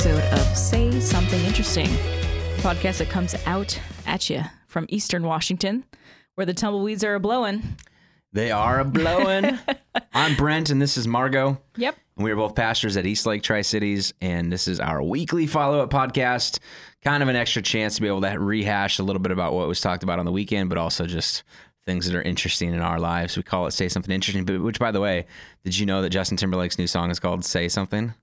episode of Say Something Interesting, a podcast that comes out at you from Eastern Washington, where the tumbleweeds are a blowing. They are a blowing. I'm Brent, and this is Margot. Yep. And we are both pastors at East Lake Tri Cities, and this is our weekly follow up podcast. Kind of an extra chance to be able to rehash a little bit about what was talked about on the weekend, but also just things that are interesting in our lives. We call it Say Something Interesting, but which, by the way, did you know that Justin Timberlake's new song is called Say Something?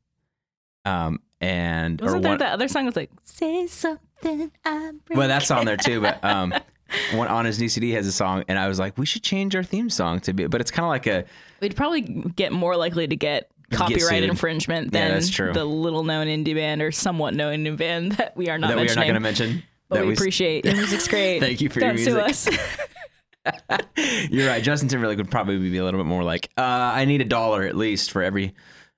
Um, and Wasn't there one- that other song was like, Say Something, I'm well, that's on there too, but um, one on his new CD has a song, and I was like, we should change our theme song to be, but it's kind of like a We'd probably get more likely to get copyright sued. infringement than true. the little known indie band or somewhat known indie band that we are not that we are not going to mention. but that we s- appreciate your music's great. Thank you for Don't your sue music. us. You're right. Justin Timberlake would probably be a little bit more like, uh, I need a dollar at least for every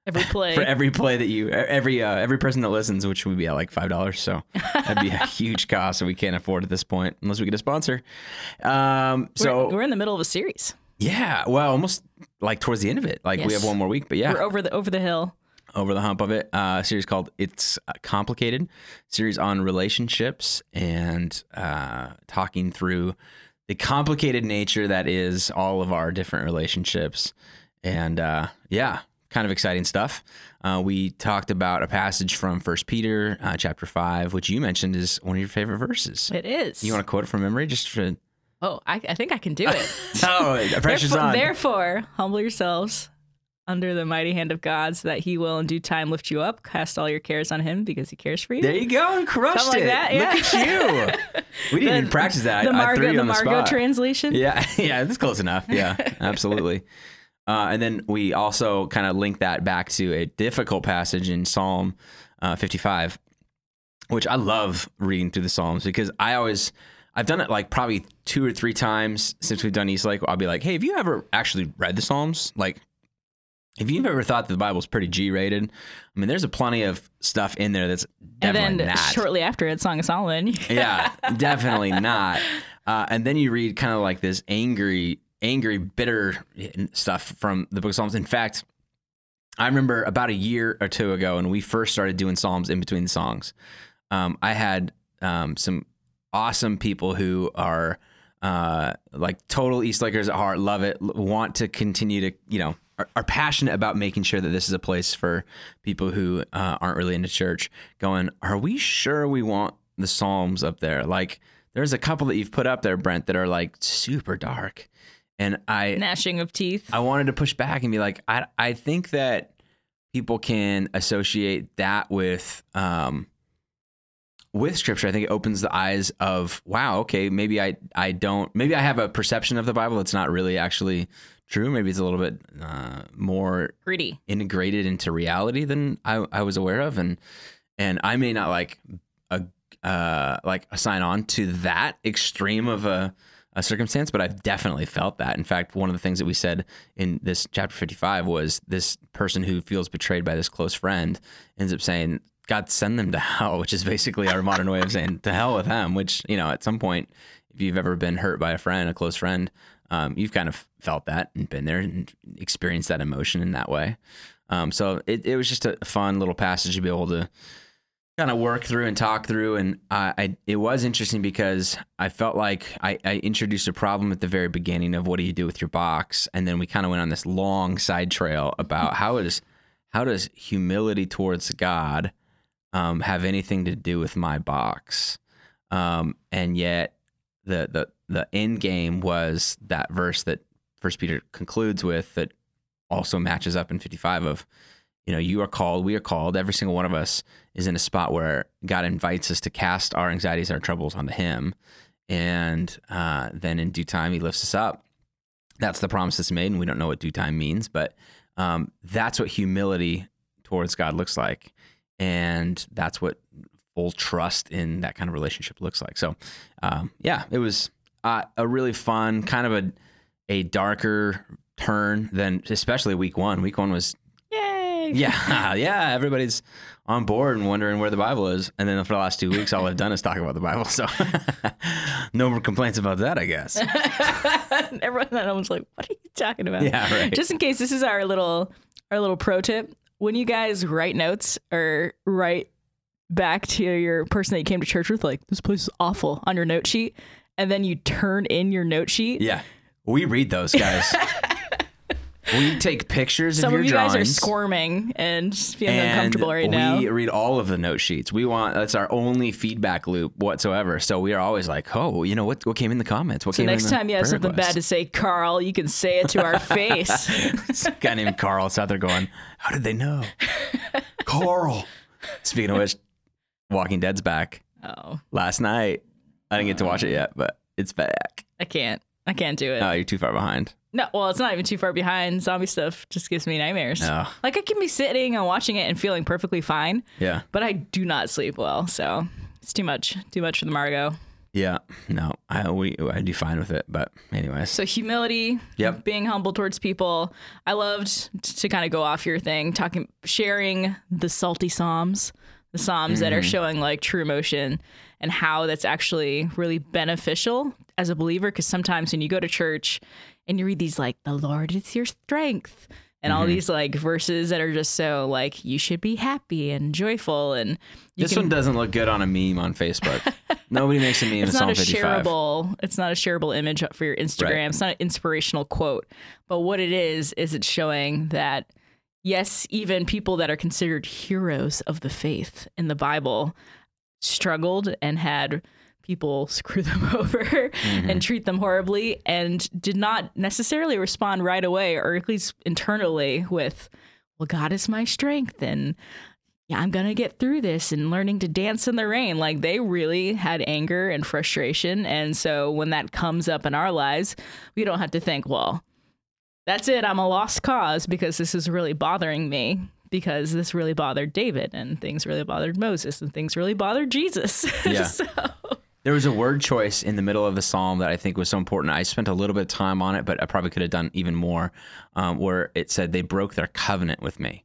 Every play. for every play that you every uh, every person that listens, which would be at like five dollars. So that'd be a huge cost that we can't afford at this point unless we get a sponsor. Um, so we're, we're in the middle of a series. yeah, well, almost like towards the end of it. Like we have one more week, but yeah, We're over the over the hill. over the hump of it. Uh, a series called "It's uh, Complicated," series on relationships and uh, talking through the complicated nature that is all of our different relationships. And uh, yeah, kind of exciting stuff. Uh, we talked about a passage from First Peter uh, chapter five, which you mentioned is one of your favorite verses. It is. You want to quote it from memory, just for Oh, I, I think I can do it. oh, pressure's therefore, on. therefore, humble yourselves under the mighty hand of God, so that He will in due time lift you up. Cast all your cares on Him, because He cares for you. There you go, and crushed Something like it. that, yeah. Look at you. We didn't even practice that. the I, I threw you the on the Margot spot. translation. Yeah, yeah, that's close enough. Yeah, absolutely. Uh, and then we also kind of link that back to a difficult passage in Psalm uh, 55, which I love reading through the Psalms because I always, I've done it like probably two or three times since we've done East Lake. I'll be like, hey, have you ever actually read the Psalms? Like, if you've ever thought that the Bible's pretty G rated, I mean, there's a plenty of stuff in there that's And then not. shortly after it, Song of Solomon. yeah, definitely not. Uh, and then you read kind of like this angry, angry, bitter stuff from the book of Psalms. In fact, I remember about a year or two ago when we first started doing Psalms in between songs, um, I had um, some awesome people who are uh, like total East Lakers at heart, love it, want to continue to, you know, are, are passionate about making sure that this is a place for people who uh, aren't really into church. Going, are we sure we want the Psalms up there? Like, there's a couple that you've put up there, Brent, that are like super dark, and I Gnashing of teeth. I wanted to push back and be like, I I think that people can associate that with um with scripture. I think it opens the eyes of wow, okay, maybe I I don't maybe I have a perception of the Bible that's not really actually true. Maybe it's a little bit uh, more Gritty. integrated into reality than I, I was aware of, and and I may not like a uh, like assign on to that extreme of a, a circumstance, but I've definitely felt that. In fact, one of the things that we said in this chapter fifty five was this person who feels betrayed by this close friend ends up saying, "God send them to hell," which is basically our modern way of saying "to hell with them." Which you know, at some point, if you've ever been hurt by a friend, a close friend, um, you've kind of felt that and been there and experienced that emotion in that way. Um, so it, it was just a fun little passage to be able to kind of work through and talk through. And I, it was interesting because I felt like I, I introduced a problem at the very beginning of what do you do with your box, and then we kind of went on this long side trail about how is how does humility towards God um, have anything to do with my box, um, and yet the the the end game was that verse that First Peter concludes with that also matches up in 55 of you know you are called we are called every single one of us is in a spot where god invites us to cast our anxieties our troubles onto him. And uh, then in due time he lifts us up. That's the promise that's made and we don't know what due time means but um, that's what humility towards god looks like. And that's what full trust in that kind of relationship looks like. So um, yeah it was uh, a really fun kind of a a darker turn than especially week one. Week one was Yay. yeah, yeah. Everybody's on board and wondering where the Bible is. And then for the last two weeks, all I've done is talk about the Bible. So no more complaints about that, I guess. Everyone that was like, "What are you talking about?" Yeah, right. Just in case, this is our little our little pro tip. When you guys write notes or write back to your person that you came to church with, like, this place is awful on your note sheet. And then you turn in your note sheet. Yeah. We read those guys. We take pictures Some of your of you drawings. guys are squirming and feeling and uncomfortable right we now. We read all of the note sheets. We want that's our only feedback loop whatsoever. So we are always like, oh, you know what? What came in the comments? What So came next in the time you have something bad to say, Carl, you can say it to our face. It's a guy named Carl is out there going, how did they know? Carl. Speaking of which, Walking Dead's back oh, last night. I didn't get to watch it yet, but it's back. I can't. I can't do it. Oh, you're too far behind. No, well, it's not even too far behind. Zombie stuff just gives me nightmares. No. Like I can be sitting and watching it and feeling perfectly fine, Yeah. but I do not sleep well. So it's too much. Too much for the Margot. Yeah. No, I we I do fine with it. But anyways. So humility, Yep. being humble towards people. I loved t- to kind of go off your thing, talking, sharing the salty psalms, the psalms that are mm-hmm. showing like true emotion and how that's actually really beneficial as a believer. Because sometimes when you go to church and you read these like the Lord is your strength. And all mm-hmm. these like verses that are just so like you should be happy and joyful and this can one doesn't look good on a meme on Facebook. Nobody makes a meme it's in not a 55. shareable it's not a shareable image for your instagram Right. it's not an inspirational quote but what it is is it's showing that yes even people that are considered heroes of the faith in the bible struggled and had people screw them over Mm-hmm. and treat them horribly and did not necessarily respond right away or at least internally with well god is my strength and yeah, I'm gonna get through this and learning to dance in the rain. Like they really had anger and frustration. And so when that comes up in our lives, we don't have to think, well, that's it, I'm a lost cause because this is really bothering me. Because this really bothered David and things really bothered Moses and things really bothered Jesus. Yeah. so, There was a word choice in the middle of the psalm that I think was so important. I spent a little bit of time on it, but I probably could have done even more. Um, where it said they broke their covenant with me,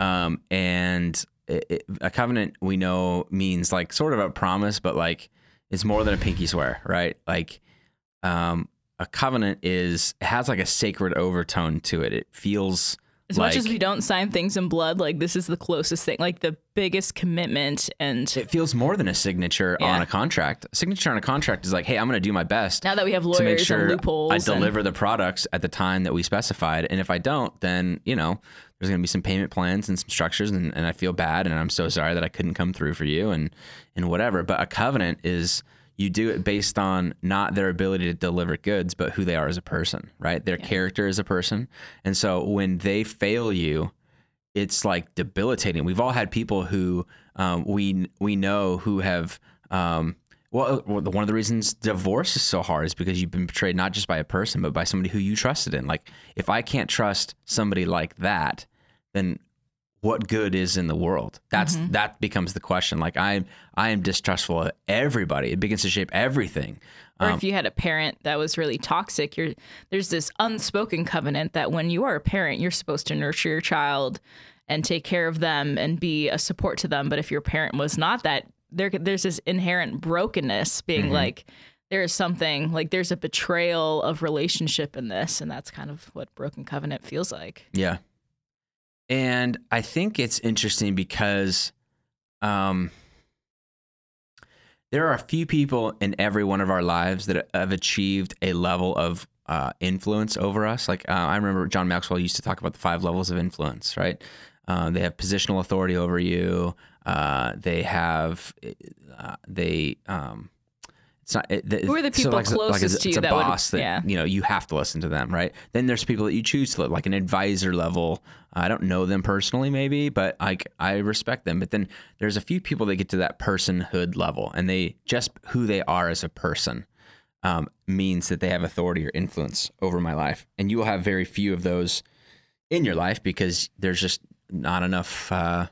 um, and it, it, a covenant we know means like sort of a promise, but like it's more than a pinky swear, right? Like um, a covenant is it has like a sacred overtone to it. It feels as much as we don't sign things in blood, like this is the closest thing, like the biggest commitment. And it feels more than a signature Yeah. on a contract. A signature on a contract is like, hey, I'm going to do my best. now that we have to lawyers make sure and loopholes, I and- deliver the products at the time that we specified. And if I don't, then, you know, there's going to be some payment plans and some structures and, and I feel bad and I'm so sorry that I couldn't come through for you and, and whatever. But a covenant is you do it based on not their ability to deliver goods, but who they are as a person, right? Their character as a person. And so when they fail you, it's like debilitating. We've all had people who um, we we know who have um, well, well, one of the reasons divorce is so hard is because you've been betrayed not just by a person but by somebody who you trusted in. Like if I can't trust somebody like that, then what good is in the world? That's that becomes the question. Like I I am distrustful of everybody. It begins to shape everything. or Um, if you had a parent that was really toxic, you're there's this unspoken covenant that when you are a parent, you're supposed to nurture your child and take care of them and be a support to them. But if your parent was not that, there there's this inherent brokenness being like there is something like there's a betrayal of relationship in this, and that's kind of what broken covenant feels like. Yeah. And I think it's interesting because um, there are a few people in every one of our lives that have achieved a level of uh, influence over us. Like uh, I remember John Maxwell used to talk about the five levels of influence, right? Uh, they have positional authority over you. Uh, they have, uh, they, um, it's not. It, Who are the people like, closest it's, to it's you a that would- boss that yeah. you know you have to listen to them, right? Then there's people that you choose to like an advisor level. I don't know them personally, maybe, but like I respect them. But then there's a few people that get to that personhood level, and they just who they are as a person um, means that they have authority or influence over my life. And you will have very few of those in your life because there's just not enough. Uh,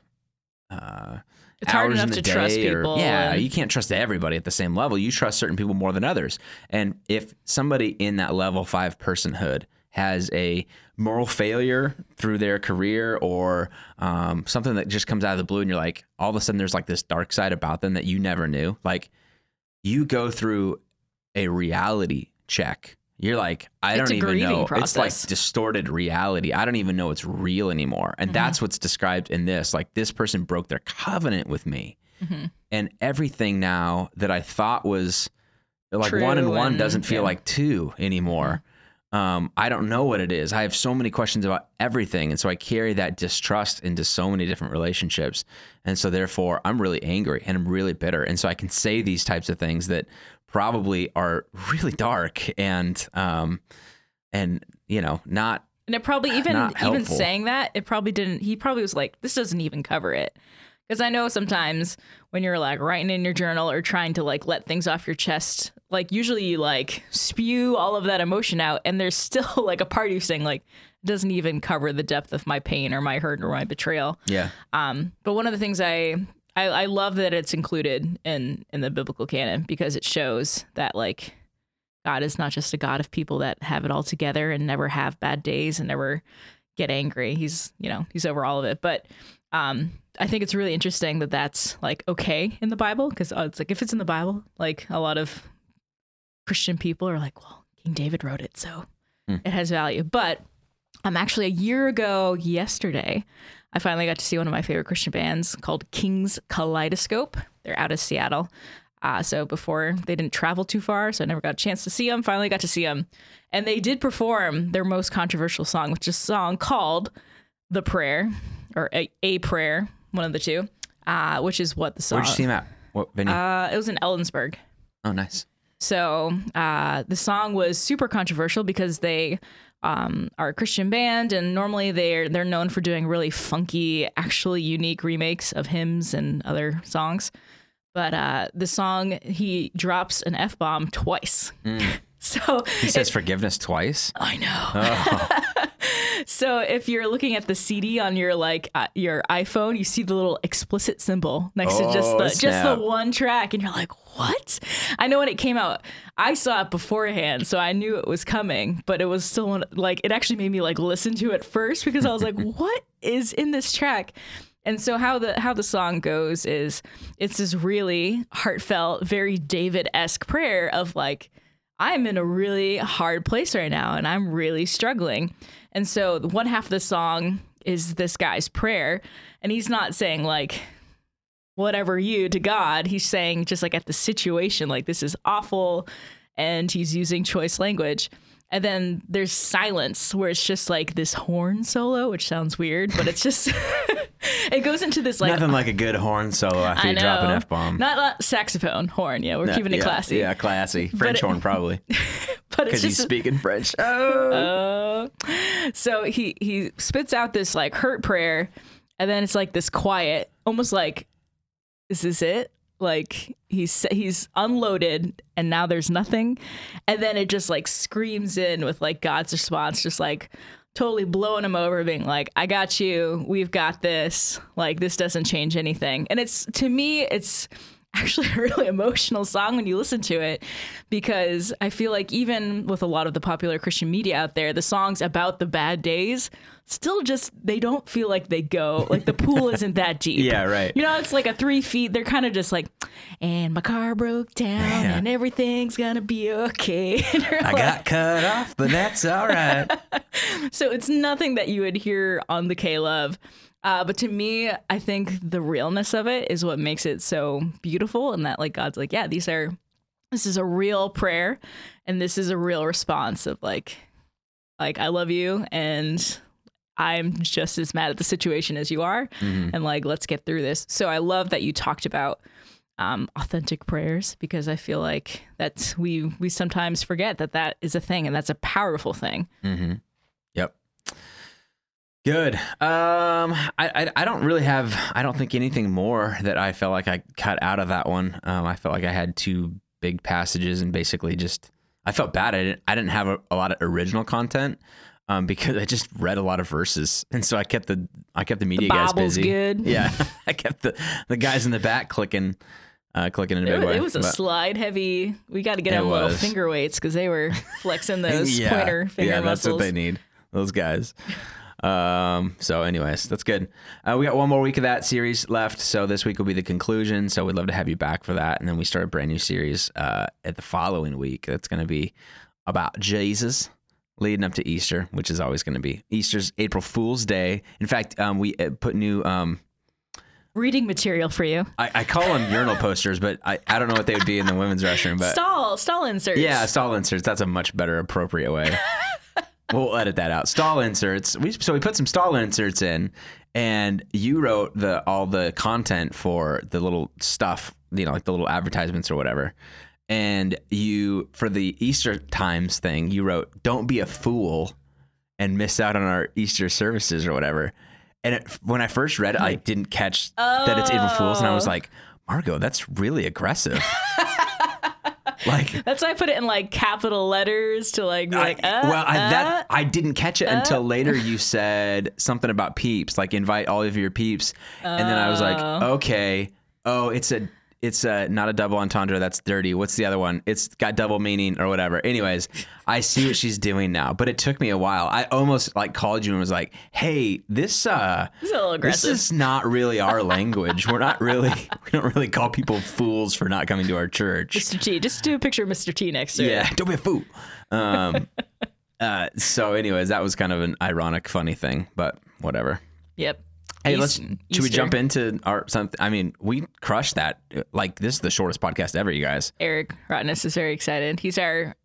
uh, It's hard enough the to trust or- people yeah, you can't trust everybody at the same level. You trust certain people more than others. And if somebody in that level five personhood has a moral failure through their career or um, something that just comes out of the blue and you're like, all of a sudden there's like this dark side about them that you never knew. Like you go through a reality check. You're like, I It's don't even know. It's like distorted reality. I don't even know it's real anymore. And Mm-hmm. that's what's described in this. Like this person broke their covenant with me. Mhm. and everything now that I thought was like True one and one and- doesn't feel yeah. like two anymore. Um, I don't know what it is. I have so many questions about everything, and so I carry that distrust into so many different relationships, and so therefore I'm really angry and I'm really bitter, and so I can say these types of things that probably are really dark and um, and you know not And it probably even even saying that it probably didn't. He probably was like, "This doesn't even cover it." Because I know sometimes when you're like writing in your journal or trying to like let things off your chest, like usually you like spew all of that emotion out, and there's still like a part of you saying like, "Doesn't even cover the depth of my pain or my hurt or my betrayal." yeah Um, but one of the things I, I I love that it's included in in the biblical canon because it shows that like God is not just a God of people that have it all together and never have bad days and never get angry. He's you know he's over all of it. But um, I think it's really interesting that that's like okay in the Bible because it's like if it's in the Bible, like a lot of Christian people are like, well, King David wrote it, so Hmm. it has value. But I'm um, actually, a year ago yesterday, I finally got to see one of my favorite Christian bands called King's Kaleidoscope. They're out of Seattle. Uh, so before they didn't travel too far, so I never got a chance to see them. Finally got to see them, and they did perform their most controversial song, which is a song called "The Prayer" or "A, a Prayer," one of the two, uh, which is what the song. where'd you see him at what venue Uh, it was in Ellensburg. oh nice So uh, the song was super controversial because they um, are a Christian band, and normally they're they're known for doing really funky, actually unique remakes of hymns and other songs. But uh, the song he drops an f bomb twice. So he says forgiveness twice I know. oh So if you're looking at the CD on your like uh, your iPhone, you see the little explicit symbol next to just Oh, the just the one track, and you're like, "What?" I know when it came out, I saw it beforehand, so I knew it was coming. But it was still one, like it actually made me like listen to it first because I was like, "What is in this track?" And so how the how the song goes is it's this really heartfelt, very David esque prayer of like. I'm in a really hard place right now and I'm really struggling. And so one half of the song is this guy's prayer and he's not saying like whatever you to God. He's saying just like at the situation like this is awful and he's using choice language. And then there's silence where it's just like this horn solo, which sounds weird, but it's just it goes into this like nothing like a good horn solo after I you drop an f-bomb Not, not saxophone horn. Yeah, we're keeping it yeah, classy. yeah classy french it- horn probably but because he's speaking french oh Uh, so he he spits out this like hurt prayer, and then it's like this quiet, almost like, is this it? Like he's he's unloaded, and now there's nothing, and then it just like screams in with like God's response, just like totally blowing him over, being like, "I got you, we've got this. Like this doesn't change anything." And it's to me, it's actually a really emotional song when you listen to it because I feel like even with a lot of the popular Christian media out there, the songs about the bad days still just they don't feel like they go like the pool isn't that deep. Yeah, right. You know, it's like a three feet. They're kind of just like, and my car broke down, Yeah. and everything's gonna be okay. I like- got cut off but that's all right so it's nothing that you would hear on the K Love. Uh, but to me, I think the realness of it is what makes it so beautiful, and that like God's like, yeah, these are, this is a real prayer, and this is a real response of like, like I love you, and I'm just as mad at the situation as you are, Mhm. and like let's get through this. So I love that you talked about um, authentic prayers because I feel like that we we sometimes forget that that is a thing, and that's a powerful thing. Mm-hmm. Yep. Good. Um, I, I I don't really have. I don't think anything more that I felt like I cut out of that one. Um, I felt like I had two big passages and basically just. I felt bad. I didn't. I didn't have a, a lot of original content. Um, because I just read a lot of verses, and so I kept the I kept the media guys busy. good. Yeah, I kept the the guys in the back clicking, uh, clicking in a It, big was- way. it was a But- slide heavy. We got to get them little finger weights because they were flexing those pointer finger yeah, that's what they need. Those guys. Um. So, anyways, that's good. Uh, we got one more week of that series left. So this week will be the conclusion. So we'd love to have you back for that, and then we start a brand new series uh, at the following week. That's going to be about Jesus. Leading up to Easter, which is always going to be Easter's April Fool's Day. In fact, um, we uh, put new um, Reading material for you. I, I call them urinal posters, but I, I don't know what they would be in the women's restroom. But Stall, stall inserts. yeah, stall inserts. That's a much better, appropriate way. we'll edit that out. Stall inserts. We, so we put some stall inserts in, and you wrote the all the content for the little stuff, you know, like the little advertisements or whatever. And you for the Easter times thing, you wrote, "Don't be a fool and miss out on our Easter services or whatever." And it, when I first read it, I didn't catch that it's April Fools, and I was Oh. like, "Margot, that's really aggressive." like That's why I put it in like capital letters to like be like, uh, well, I, uh, that I didn't catch it until later. You said something about peeps, like invite all of your peeps, and then I was like, Oh. okay, oh, it's a, it's a not a double entendre. That's dirty. What's the other one? It's got double meaning or whatever. Anyways, I see what she's doing now, but it took me a while. I almost like called you and was like, hey, this, uh, little this is not really our language. We're not really, we don't really call people fools for not coming to our church. Mr. T. Just do a picture of Mr. T next to Yeah, don't be a fool. Um, uh, so, anyways, that was kind of an ironic, funny thing, but whatever. Yep. Hey, let's should we jump into our something? I mean, we crushed that. Like this is the shortest podcast ever, you guys. Eric Rotness is very excited. He's our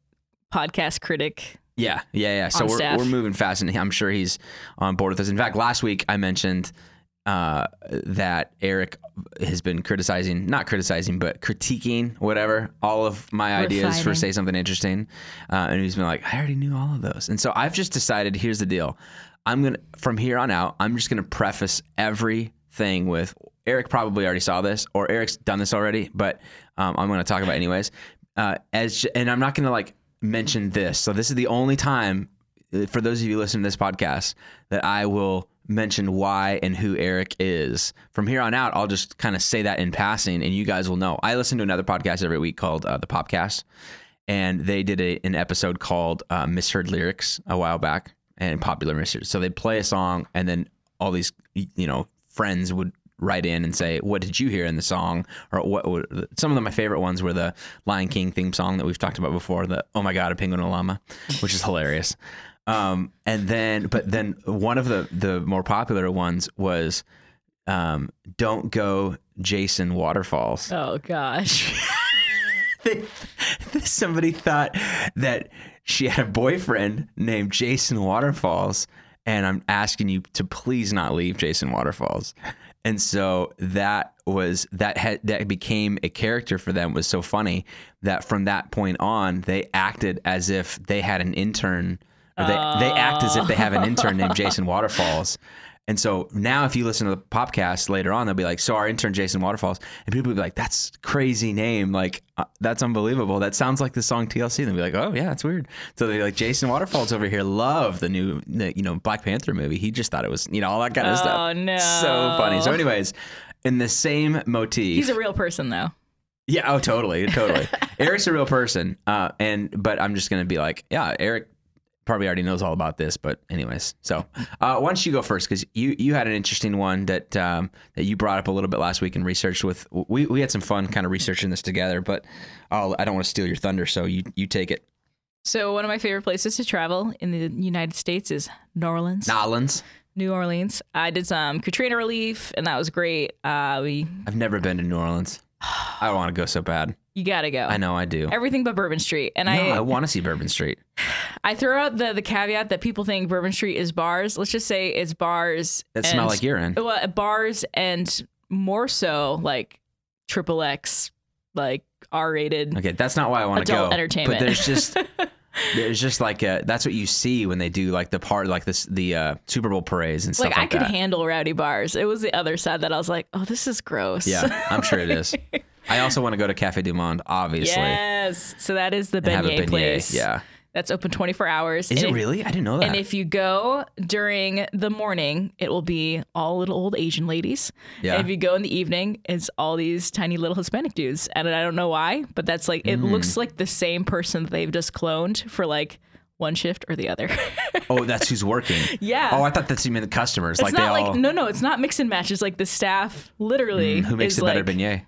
podcast critic. Yeah, yeah, yeah. So we're staff. we're moving fast, and I'm sure he's on board with us. In fact, last week I mentioned uh, that Eric has been criticizing, not criticizing, but critiquing whatever all of my ideas for say something interesting, uh, and he's been like, I already knew all of those, and so I've just decided. Here's the deal: I'm gonna from here on out, I'm just gonna preface everything with Eric. Probably already saw this, or Eric's done this already, but um, I'm gonna talk about anyways. Uh, as and I'm not gonna like mention this. So this is the only time uh, for those of you listening to this podcast that I will mention why and who Eric is. From here on out, I'll just kind of say that in passing, and you guys will know. I listen to another podcast every week called uh, the Popcast, and they did a, an episode called uh, Misheard Lyrics a while back and popular misheard. So they'd play a song, and then all these you know friends would write in and say, "What did you hear in the song?" Or what? would- Some of my favorite ones were the Lion King theme song that we've talked about before. The "Oh my God, a penguin and a llama," which is hilarious. Um, and then, but then one of the the more popular ones was um, "Don't Go Jason Waterfalls." Oh gosh. they, somebody thought that she had a boyfriend named Jason Waterfalls, and I'm asking you to please not leave Jason Waterfalls. And so that was that had that became a character for them was so funny that from that point on they acted as if they had an intern or they, they act as if they have an intern named Jason Waterfalls. And so now, if you listen to the podcast later on, they'll be like, "So our intern Jason Waterfalls," and people will be like, "That's crazy name! Like, uh, that's unbelievable. That sounds like the song TLC." And they'll be like, "Oh yeah, that's weird." So they're like, "Jason Waterfalls over here love the new, the, you know, Black Panther movie. He just thought it was, you know, all that kind of stuff." Oh no. So funny. So, anyways, in the same motif, He's a real person though. yeah. Oh, totally, totally. Eric's a real person, uh, and but I'm just gonna be like, yeah, Eric probably already knows all about this. But anyways, so uh, why don't you go first? Because you you had an interesting one that um, that you brought up a little bit last week and researched with. We we had some fun kind of researching this together, but I'll, I don't want to steal your thunder, so you you take it. So one of my favorite places to travel in the United States is New Orleans. New Orleans. New Orleans. I did some Katrina relief, and that was great. Uh, we I've never been to New Orleans. I want to go so bad. you gotta go. I know I do. Everything but Bourbon Street, and No, I I want to see Bourbon Street. I throw out the the caveat that people think Bourbon Street is bars. Let's just say it's bars That and- smell like urine. well, bars and more so like triple X, like R rated. Okay, that's not why I want to go. entertainment. But there's just there's just like a, that's what you see when they do like the part like this the uh, Super Bowl parades and stuff Like like, I could that. handle rowdy bars. It was the other side that I was like, oh, this is gross. yeah, I'm sure it is. I also want to go to Cafe Du Monde, obviously, yes. So that is the and have a beignet beignet. place. Yeah, That's open 24 hours. is And it if- really? I didn't know that. And if you go during the morning, it will be all little old Asian ladies. Yeah. And if you go in the evening, it's all these tiny little Hispanic dudes. And I don't know why, but that's like, it Mm. looks like the same person that they've just cloned for like one shift or the other. oh, that's who's working. yeah. Oh, I thought that's even the customers. it's like not they like, all. no, no, it's not mix and match. It's like the staff literally. Mm, who makes is a better like, beignet?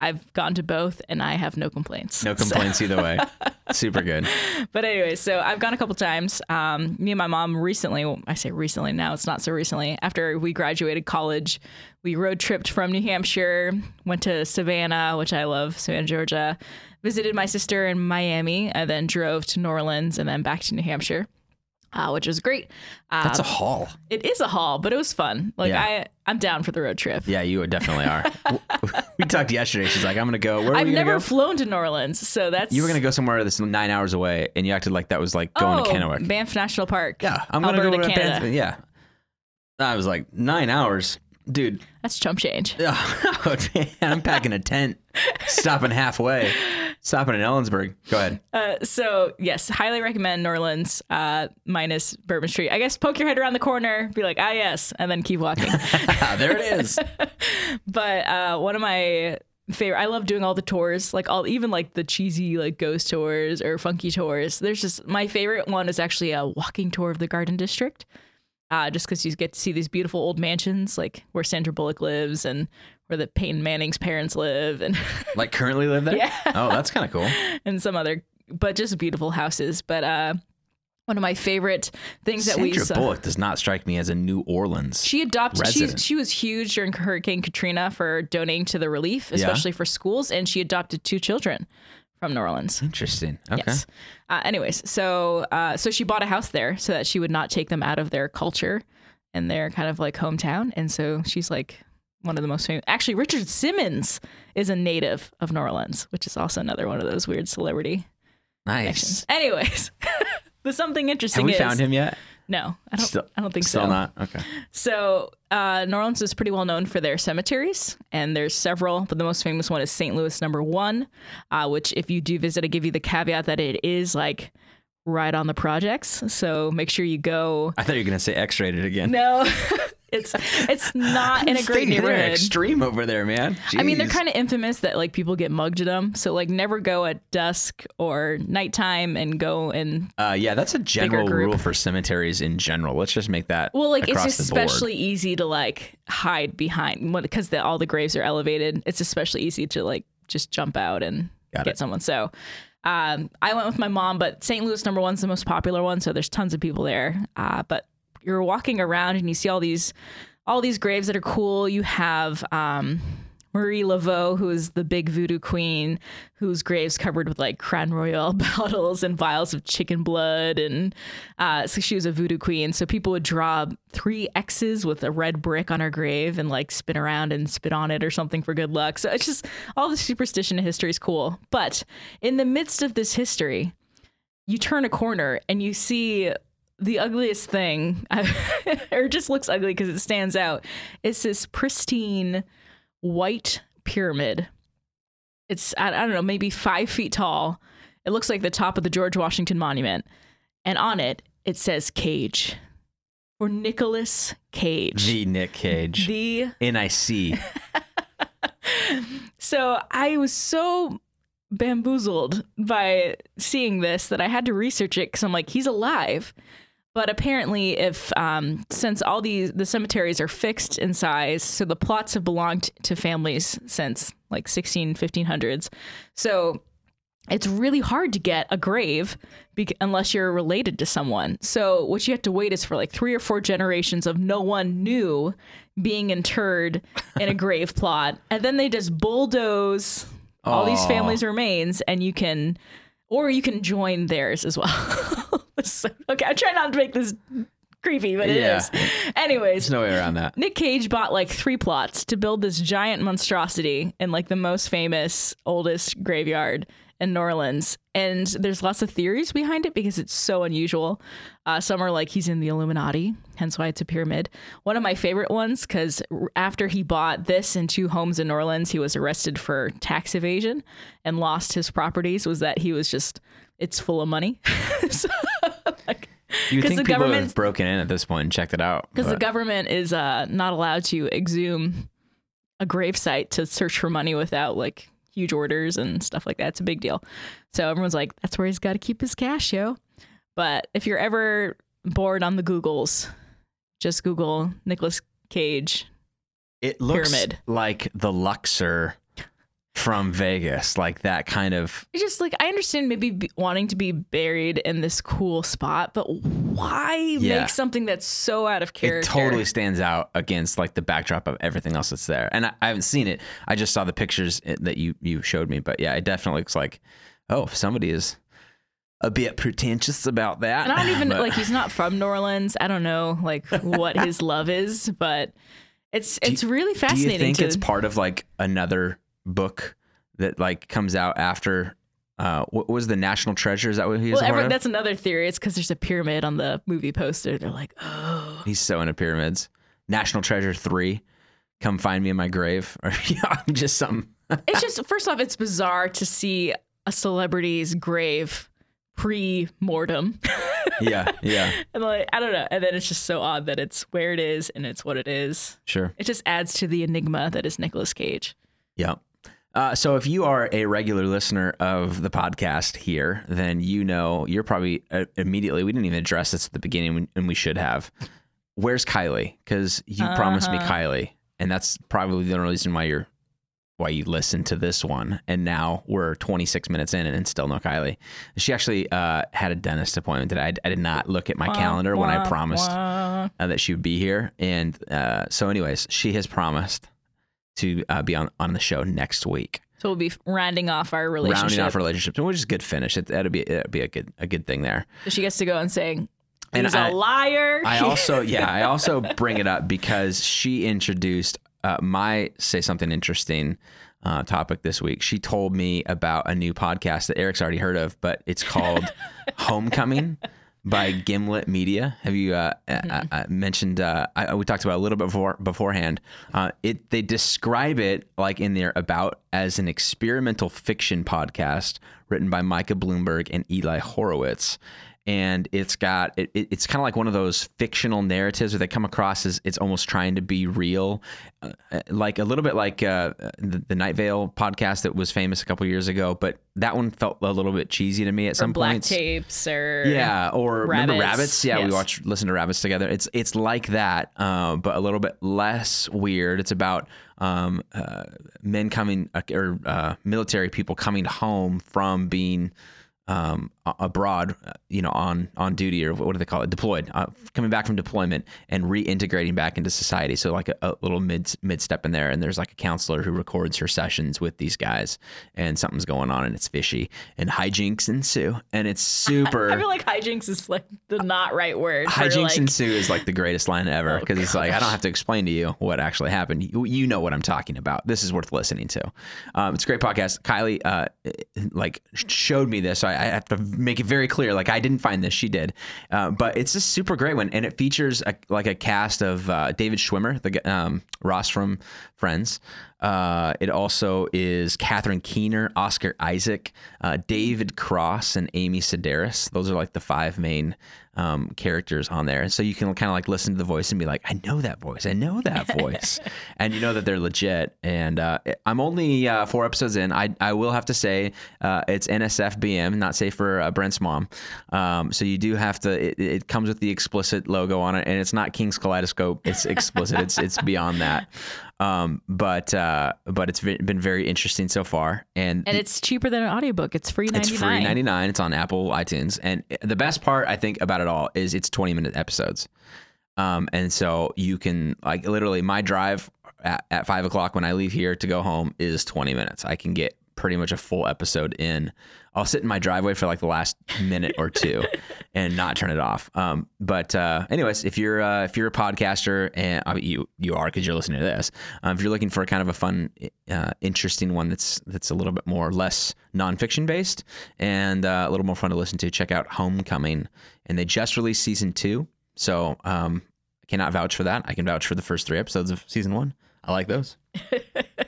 I've gone to both and I have no complaints. No So- complaints either way. Super good. but anyway, so I've gone a couple times. Um, me and my mom recently, well, I say recently now, it's not so recently. After we graduated college, we road tripped from New Hampshire, went to Savannah, which I love, Savannah, Georgia, visited my sister in Miami, and then drove to New Orleans and then back to New Hampshire. Uh, which was great. Uh, That's a haul. it is a haul, but it was fun. Like Yeah. I, I'm down for the road trip. Yeah, you definitely are. we talked yesterday. She's like, I'm gonna go. Where are I've never go? flown to New Orleans, so that's you were gonna go somewhere that's nine hours away, and you acted like that was like going oh, to Kennewick. Banff National Park. Yeah, I'm gonna go to Canada. Banff- Yeah. I was like nine hours, dude. That's chump change. Oh, man, I'm packing a tent, stopping halfway, stopping in Ellensburg. Go ahead. Uh, so yes, highly recommend New Orleans, uh, minus Bourbon Street. I guess poke your head around the corner, be like, ah, yes, and then keep walking. there it is. but uh, one of my favorite, I love doing all the tours, like all, even like the cheesy like ghost tours or funky tours. There's just my favorite one is actually a walking tour of the Garden District. Uh, just because you get to see these beautiful old mansions, like where Sandra Bullock lives and where the Peyton Manning's parents live, and Like currently live there? Yeah. Oh, that's kind of cool. and some other, but just beautiful houses. But uh, one of my favorite things that we Sandra. Bullock does not strike me as a New Orleans. She adopted. She, she was huge during Hurricane Katrina for donating to the relief, especially for schools, and she adopted two children from New Orleans. Interesting. Okay. Yes. Uh, anyways, so uh, so she bought a house there so that she would not take them out of their culture and their kind of like hometown, and so she's like one of the most famous. Actually, Richard Simmons is a native of New Orleans, which is also another one of those weird celebrity Nice. connections. Anyways, the something interesting Have we is found him yet? No, I don't. Still- I don't think Still so. not. Okay. So, uh, New Orleans is pretty well known for their cemeteries, and there's several, but the most famous one is St. Louis Number One, uh, which, if you do visit, I give you the caveat that it is like right on the projects. So make sure you go. I thought you were gonna say X-rated again. No, it's it's not in a great neighborhood. extreme over there, man. I mean, they're kind of infamous that like people get mugged at them. So like, never go at dusk or nighttime and go and Uh, yeah, that's a general rule for cemeteries in general. Let's just make that. Well, like it's especially easy to like hide behind because the, all the graves are elevated. It's especially easy to like just jump out and Got get it. someone. So um, I went with my mom, but St. Louis number one's the most popular one, so there's tons of people there. Uh, but you're walking around and you see all these all these graves that are cool. You have um, Marie Laveau, who is the big voodoo queen, whose grave's covered with like Crown Royal bottles and vials of chicken blood. And uh, so she was a voodoo queen. So people would draw three X's with a red brick on her grave and like spin around and spit on it or something for good luck. So it's just all the superstition and history is cool. But in the midst of this history, you turn a corner and you see the ugliest thing, or just looks ugly because it stands out. It's this pristine white pyramid. It's, I, I don't know, maybe five feet tall. It looks like the top of the George Washington Monument. And on it, it says Cage or Nicolas Cage. the Nick Cage. the NIC. so I was so bamboozled by seeing this that I had to research it because I'm like, he's alive. But apparently, if um, since all these the cemeteries are fixed in size, so the plots have belonged to families since like 16, 1500s. So it's really hard to get a grave bec- unless you're related to someone. So what you have to wait is for like three or four generations of no one new being interred in a grave plot, and then they just bulldoze all these families' remains, and you can, or you can join theirs as well. So- okay, I try not to make this creepy, but it is. Yeah. Anyways, There's no way around that. Nick Cage bought like three plots to build this giant monstrosity in like the most famous, oldest graveyard in New Orleans. And there's lots of theories behind it because it's so unusual. Uh, some are like he's in the Illuminati, hence why it's a pyramid. One of my favorite ones, because after he bought this and two homes in New Orleans, he was arrested for tax evasion and lost his properties, was that he was just, it's full of money. so, You think the people government- have broken in at this point and checked it out? because the government is uh, not allowed to exhume a gravesite to search for money without like huge orders and stuff like that. It's a big deal. So everyone's like, that's where he's got to keep his cash, yo. But if you're ever bored on the Googles, just Google Nicolas Cage. it looks pyramid. like the Luxor from Vegas, like that kind of. It's just like I understand maybe be, wanting to be buried in this cool spot, but why Yeah. make something that's so out of character? It totally stands out against like the backdrop of everything else that's there. And I, I haven't seen it. I just saw the pictures eh, that you you showed me. But yeah, it definitely looks like oh, somebody is a bit pretentious about that. And I don't even But- like he's not from New Orleans. I don't know like what his love is, but it's it's really fascinating. Do you think to, it's part of like another book that like comes out after? Uh, what was the National Treasure? Is that what he is well, every, that's another theory. It's because there's a pyramid on the movie poster. They're like, oh, He's so into pyramids. National Treasure three. Come find me in my grave, or yeah, I'm just something. it's just first off, it's bizarre to see a celebrity's grave pre-mortem. Yeah, yeah, and like I don't know. And then it's just so odd that it's where it is and it's what it is. sure. It just adds to the enigma that is Nicolas Cage. Yeah. Uh, so if you are a regular listener of the podcast here, then you know you're probably uh, immediately. We didn't even address this at the beginning, and we should have. Where's Kylie? Because you promised me Uh-huh. Kylie, and that's probably the only reason why you're why you listened to this one. And now we're 26 minutes in, and still no Kylie. She actually uh, had a dentist appointment today. I, I did not look at my calendar when I promised uh, that she would be here. And uh, so, anyways, she has promised to uh, be on, on the show next week, So we'll be rounding off our relationship. rounding off relationships, which is a good finish. It, that'd be that'd be a good a good thing there. So she gets to go and saying, And he's I- a liar. I also yeah, I also bring it up because she introduced uh, my say something interesting. Uh, topic this week. She told me about a new podcast that Eric's already heard of, but it's called Homecoming by Gimlet Media. Have you uh, uh, uh, mentioned? Uh, I, we talked about it a little bit before beforehand. Uh, it they describe it like in their about as an experimental fiction podcast written by Micah Bloomberg and Eli Horowitz. And it's got it, it- it's kind of like one of those fictional narratives where they come across as it's almost trying to be real, uh, like a little bit like uh, the, the Night Vale podcast that was famous a couple years ago. But that one felt a little bit cheesy to me at or some black points. tapes or Yeah, or remember Rabbits. rabbits? Yeah, we Yes. watch listen to rabbits together. It's it's like that, uh, but a little bit less weird. It's about um, uh, men coming uh, or uh, military people coming home from being um, abroad, uh, you know, on on duty or what do they call it? Deployed, uh, coming back from deployment and reintegrating back into society. So like a, a little mid mid step in there, and there's like a counselor who records her sessions with these guys, and something's going on, and it's fishy, and hijinks ensue, and it's super. I feel like hijinks is like the not right word. Hijinks like, ensue is like the greatest line ever Oh, because it's like I don't have to explain to you what actually happened. You, you know what I'm talking about. This is worth listening to. Um, it's a great podcast. Kylie, uh, like showed me this. So I, I have to make it very clear. Like I didn't find this, she did. Uh, but it's a super great one, and it features a, like a cast of uh, David Schwimmer, the um, Ross from Friends. Uh, it also is Catherine Keener, Oscar Isaac, uh, David Cross, and Amy Sedaris. Those are like the five main um, characters on there. And so you can kind of like listen to the voice and be like, I know that voice. I know that voice. and you know that they're legit. And uh, I'm only uh, four episodes in. I, I will have to say uh, it's NSFBM, not safe for uh, Brent's mom. Um, so you do have to, it, it comes with the explicit logo on it. And it's not King's Kaleidoscope. It's explicit. it's, it's beyond that. Um, but uh, but it's been been very interesting so far. And, and it's cheaper than an audiobook. It's free ninety it's free 99 it's on apple itunes. And the best part i think about it all is it's 20 minute episodes. Um, and so you can like literally my drive at, at five o'clock when i leave here to go home is 20 minutes. I can get pretty much a full episode in i'll sit in my driveway for like the last minute or two and not turn it off. Um, but uh, anyways if you're uh, if you're a podcaster and I mean, you you are because you're listening to this uh, if you're looking for kind of a fun uh, interesting one that's that's a little bit more less nonfiction based and uh, a little more fun to listen to check out homecoming. And they just released season two. So um, i cannot vouch for that. I can vouch for the first three episodes of season one. I like those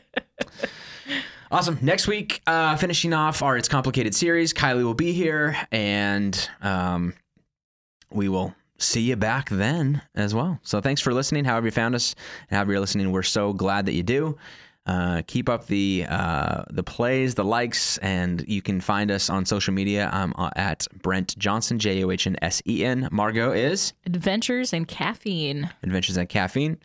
Awesome. Next week, uh, finishing off our It's Complicated series, Kylie will be here and um, we will see you back then as well. So thanks for listening, however you found us and however you're listening. We're so glad that you do. Uh, keep up the uh, the plays, the likes, and you can find us on social media. I'm uh, at Brent Johnsen, J O H N S E N. Margot is Adventures and caffeine. Adventures and Caffeine.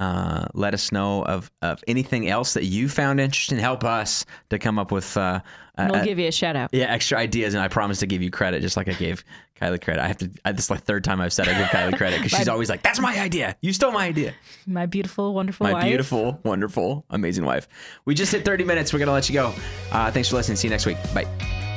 Uh, let us know of, of anything else that you found interesting. Help us to come up with uh, we'll give you a shout out. yeah extra ideas, and I promise to give you credit, just like I gave Kylie credit. I have to. I, this is like third time I've said I give Kylie credit because she's always like, "That's my idea. You stole my idea." My beautiful, wonderful My wife. beautiful, wonderful, amazing wife. We just hit 30 minutes. We're gonna let you go. Uh, thanks for listening. See you next week. Bye.